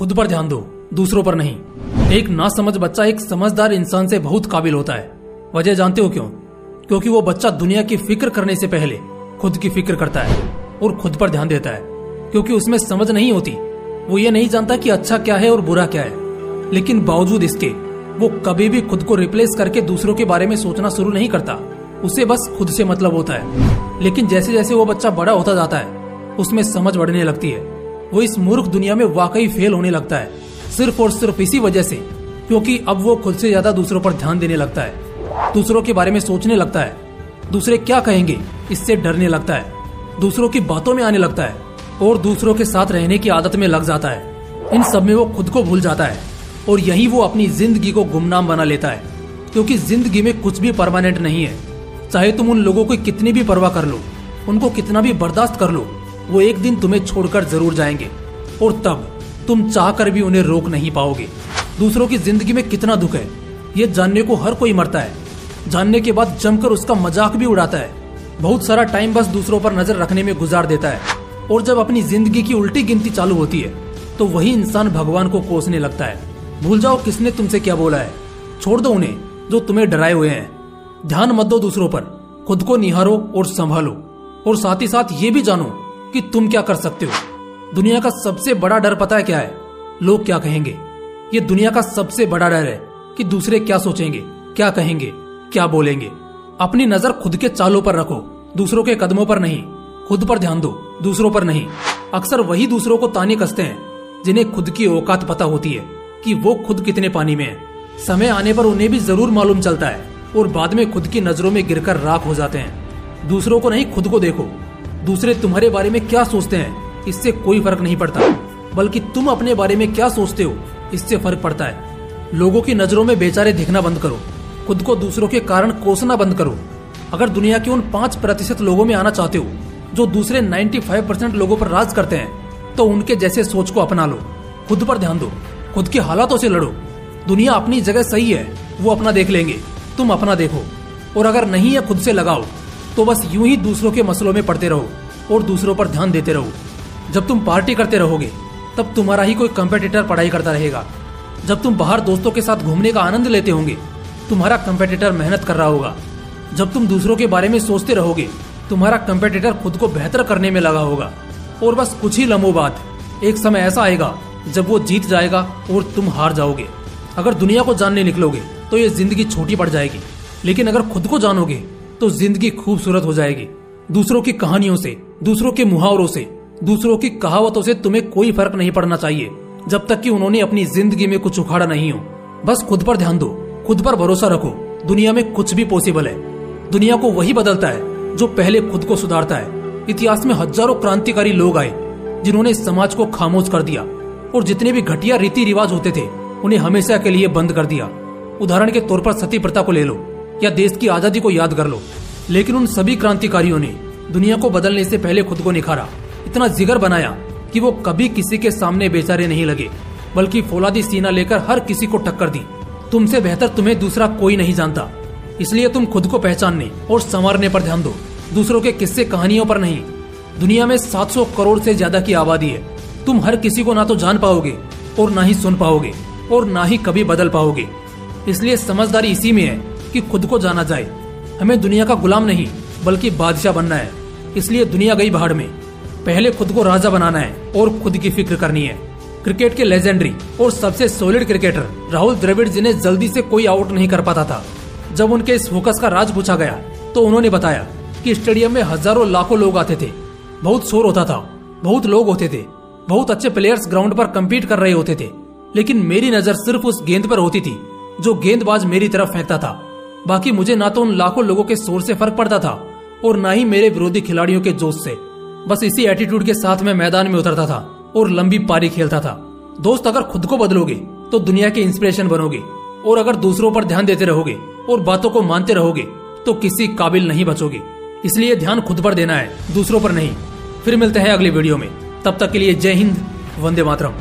खुद पर ध्यान दो, दूसरों पर नहीं। एक नासमझ बच्चा एक समझदार इंसान से बहुत काबिल होता है। वजह जानते हो क्यों? क्योंकि वो बच्चा दुनिया की फ़िक्र करने से पहले खुद की फ़िक्र करता है और खुद पर ध्यान देता है। क्योंकि उसमें समझ नहीं होती। वो ये नहीं जानता कि अच्छा क्या है और बुरा क्या है। लेकिन बावजूद इसके, वो कभी भी खुद को रिप्लेस करके दूसरों के बारे में सोचना शुरू नहीं करता। उसे बस खुद से मतलब होता है। लेकिन जैसे जैसे वो बच्चा बड़ा होता जाता है, उसमें समझ बढ़ने लगती है। वो इस मूर्ख दुनिया में वाकई फेल होने लगता है। सिर्फ़ और सिर्फ़ इसी वजह से, क्योंकि अब वो खुद से ज़्यादा दूसरों पर ध्यान देने लगता है। दूसरों के बारे में सोचने लगता है। दूसरे क्या कहेंगे, इससे डरने लगता है। दूसरों की बातों में आने लगता है और दूसरों के साथ रहने की आदत में लग जाता है। इन सब में वो खुद को भूल जाता है और यही वो अपनी ज़िंदगी को गुमनाम बना लेता है। क्योंकि ज़िंदगी में कुछ भी परमानेंट नहीं है। चाहे तुम उन लोगों को कितनी भी परवाह कर लो, उनको कितना भी बर्दाश्त कर लो वो एक दिन तुम्हें छोड़कर ज़रूर जाएँगे। और तब तुम चाह कर भी उन्हें रोक नहीं पाओगे। दूसरों की ज़िंदगी में कितना दुख है। ये जानने को हर कोई मरता है। जानने के बाद जमकर उसका मज़ाक भी उड़ाता है। बहुत सारा टाइम बस दूसरों पर नज़र रखने में गुजार देता है। और जब अपनी ज़िंदगी की उल्टी गिनती चालू होती है तो वही इंसान भगवान को कोसने लगता है। भूल जाओ किसने तुमसे क्या बोला है। छोड़ दो उन्हें, जो तुम्हें डराए हुए हैं। ध्यान मत दो दूसरों पर। खुद को निहारो और संभालो। और साथ ही साथ ये भी जानो कि तुम क्या कर सकते हो? दुनिया का सबसे बड़ा डर पता है क्या है? लोग क्या कहेंगे? ये दुनिया का सबसे बड़ा डर है कि दूसरे क्या सोचेंगे, क्या कहेंगे, क्या बोलेंगे। अपनी नज़र खुद के चालों पर रखो, दूसरों के कदमों पर नहीं। खुद पर ध्यान दो, दूसरों पर नहीं। अक्सर वही दूसरों को ताने कसते हैं, जिन्हें खुद की औकात पता होती है कि वो खुद कितने पानी में है। समय आने पर उन्हें भी ज़रूर मालूम चलता है और बाद में खुद की नज़रों में गिरकर राख हो जाते हैं। दूसरों को नहीं, खुद को देखो। दूसरे तुम्हारे बारे में क्या सोचते हैं? इससे कोई फ़र्क नहीं पड़ता। बल्कि तुम अपने बारे में क्या सोचते हो? इससे फ़र्क पड़ता है। लोगों की नज़रों में बेचारे दिखना बंद करो। खुद को दूसरों के कारण कोसना बंद करो। अगर दुनिया के उन पाँच प्रतिशत लोगों में आना चाहते हो, जो दूसरे 95 परसेंट लोगों पर राज करते हैं तो उनके जैसे सोच को अपना लो। खुद पर ध्यान दो। खुद के हालातों से लड़ो। दुनिया अपनी जगह सही है, वो अपना देख लेंगे। तुम अपना देखो। और अगर नहीं है खुद से लगाओ तो बस यूँ ही दूसरों के मसलों में पड़ते रहो और दूसरों पर ध्यान देते रहो। जब तुम पार्टी करते रहोगे, तब तुम्हारा ही कोई कंपेटिटर पढ़ाई करता रहेगा। जब तुम बाहर दोस्तों के साथ घूमने का आनंद लेते होंगे, तुम्हारा कंपेटिटर मेहनत कर रहा होगा। जब तुम दूसरों के बारे में सोचते रहोगे, तुम्हारा कंपेटिटर खुद को बेहतर करने में लगा होगा। और बस कुछ ही लम्हों बाद, एक समय ऐसा आएगा, जब वो जीत जाएगा और तुम हार जाओगे। अगर दुनिया को जानने निकलोगे तो ये ज़िंदगी छोटी पड़ जाएगी। लेकिन अगर खुद को जानोगे तो ज़िंदगी खूबसूरत हो जाएगी। दूसरों की कहानियों से, दूसरों के मुहावरों से, दूसरों की कहावतों से तुम्हें कोई फ़र्क नहीं पड़ना चाहिए, जब तक कि उन्होंने अपनी ज़िंदगी में कुछ उखाड़ा नहीं हो। बस खुद पर ध्यान दो, खुद पर भरोसा रखो। दुनिया में कुछ भी पॉसिबल है। दुनिया को वही बदलता है, जो पहले खुद को सुधारता है। इतिहास में हज़ारों क्रांतिकारी लोग आए, जिन्होंने समाज को खामोश कर दिया, और जितने भी घटिया रीति रिवाज होते थे, उन्हें हमेशा के लिए बंद कर दिया। उदाहरण के तौर पर सती प्रथा को ले लो। या देश की आज़ादी को याद कर लो। लेकिन उन सभी क्रांतिकारियों ने दुनिया को बदलने से पहले खुद को निखारा, इतना जिगर बनाया कि वो कभी किसी के सामने बेचारे नहीं लगे, बल्कि फौलादी सीना लेकर हर किसी को टक्कर दी। तुमसे बेहतर तुम्हें दूसरा कोई नहीं जानता। इसलिए तुम खुद को पहचानने और संवारने पर ध्यान दो। दूसरों के किस्से कहानियों पर नहीं। दुनिया में 700 करोड़ से ज़्यादा की आबादी है। तुम हर किसी को ना तो जान पाओगे, और ना ही सुन पाओगे, और ना ही कभी बदल पाओगे। इसलिए समझदारी इसी में है कि खुद को जाना जाए। हमें दुनिया का गुलाम नहीं, बल्कि बादशाह बनना है। इसलिए दुनिया गई बाहर में। पहले खुद को राजा बनाना है और खुद की फ़िक्र करनी है। क्रिकेट के लेजेंडरी और सबसे सोलिड क्रिकेटर राहुल द्रविड़ जिन्हें जल्दी से कोई आउट नहीं कर पाता था। जब उनके इस फोकस का राज पूछा गया तो उन्होंने बताया कि स्टेडियम में हज़ारों लाखों लोग आते थे। बहुत शोर होता था, बहुत लोग होते थे, बहुत अच्छे प्लेयर्स ग्राउंड पर कम्पीट कर रहे होते थे। लेकिन मेरी नज़र सिर्फ़ उस गेंद पर होती थी, जो गेंदबाज मेरी तरफ़ फेंकता था। बाकी मुझे ना तो उन लाखों लोगों के शोर से फ़र्क पड़ता था, और ना ही मेरे विरोधी खिलाड़ियों के जोश से। बस इसी एटीट्यूड के साथ मैं मैदान में उतरता था, और लंबी पारी खेलता था। दोस्त अगर खुद को बदलोगे तो दुनिया के इंस्पिरेशन बनोगे, और अगर दूसरों पर ध्यान देते रहोगे, और बातों को मानते रहोगे तो किसी काबिल नहीं बचोगे। इसलिए ध्यान खुद पर देना है, दूसरों पर नहीं। फिर मिलते हैं अगली वीडियो में। तब तक के लिए जय हिंद, वंदे मातरम।